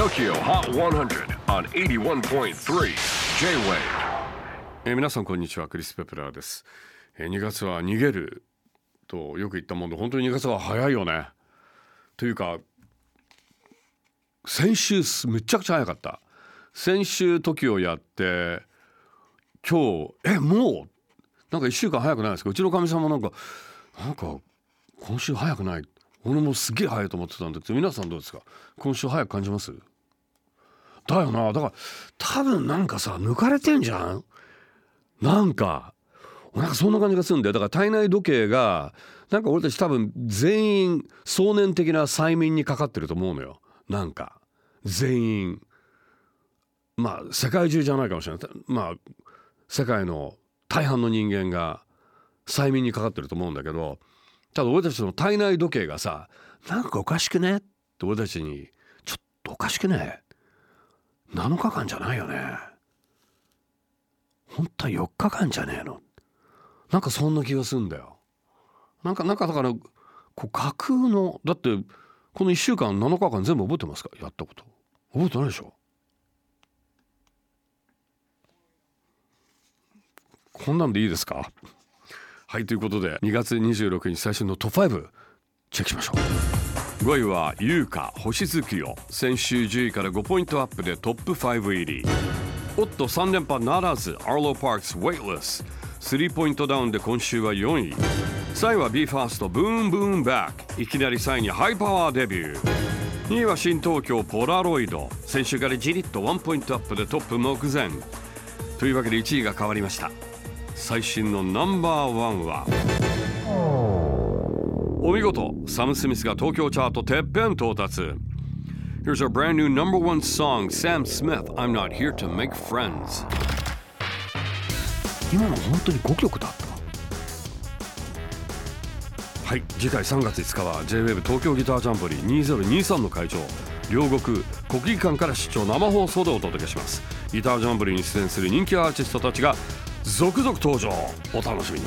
TOKYO HOT 100 on 81.3 J-WAVE. えー皆さんこんにちはクリス・ペプラーです、えー2月は逃げるとよく言ったもので本当に2月は早いよね。というか先週すめちゃくちゃ早かった。先週時をやって今日えもう？なんか1週間早くないですか？うちのかみさんもなんかなんか今週早くない？俺もすげえ早いと思ってたんだけど皆さんどうですか？今週早く感じます？だよな。だから多分なんかさ抜かれてんじゃん？なんかなんかそんな感じがするんだよ。だから体内時計がなんか俺たち多分全員壮年的な催眠にかかってると思うのよ。なんか全員。まあ世界中じゃないかもしれない。まあ世界の大半の人間が催眠にかかってると思うんだけどただ俺たちの体内時計がさなんかおかしくね？って俺たちにちょっとおかしくね？7日間じゃないよね。本当は4日間じゃねえの。なんかそんな気がするんだよ。なんかなんかだからこう架空のだってこの1週間7日間全部覚えてますか？やったこと。覚えてないでしょ？こんなんでいいですか？はいということで2月26日最新のトップ5チェックしましょう。5位は優香星月夜先週10位から5ポイントアップでトップ5入り。おっと3連覇ならずアーローパークス Weightless 3ポイントダウンで今週は4位。3位は BE:FIRST ブーンブーンバック。いきなり3位にハイパワーデビュー。2位は新東京ポラロイド。先週からじりっと1ポイントアップでトップ目前。というわけで1位が変わりました。最新のナンバーワンは。お見事。サム・スミスが東京チャートてっぺん到達。Here's our brand new number one song Sam Smith I'm not here to make friends. 今の本当に5曲だった？はい。次回3月5日は JWAVE 東京ギタージャンボリー2023の会場両国国技館から出張生放送でお届けします。ギタージャンボリーに出演する人気アーティストたちが続々登場。お楽しみに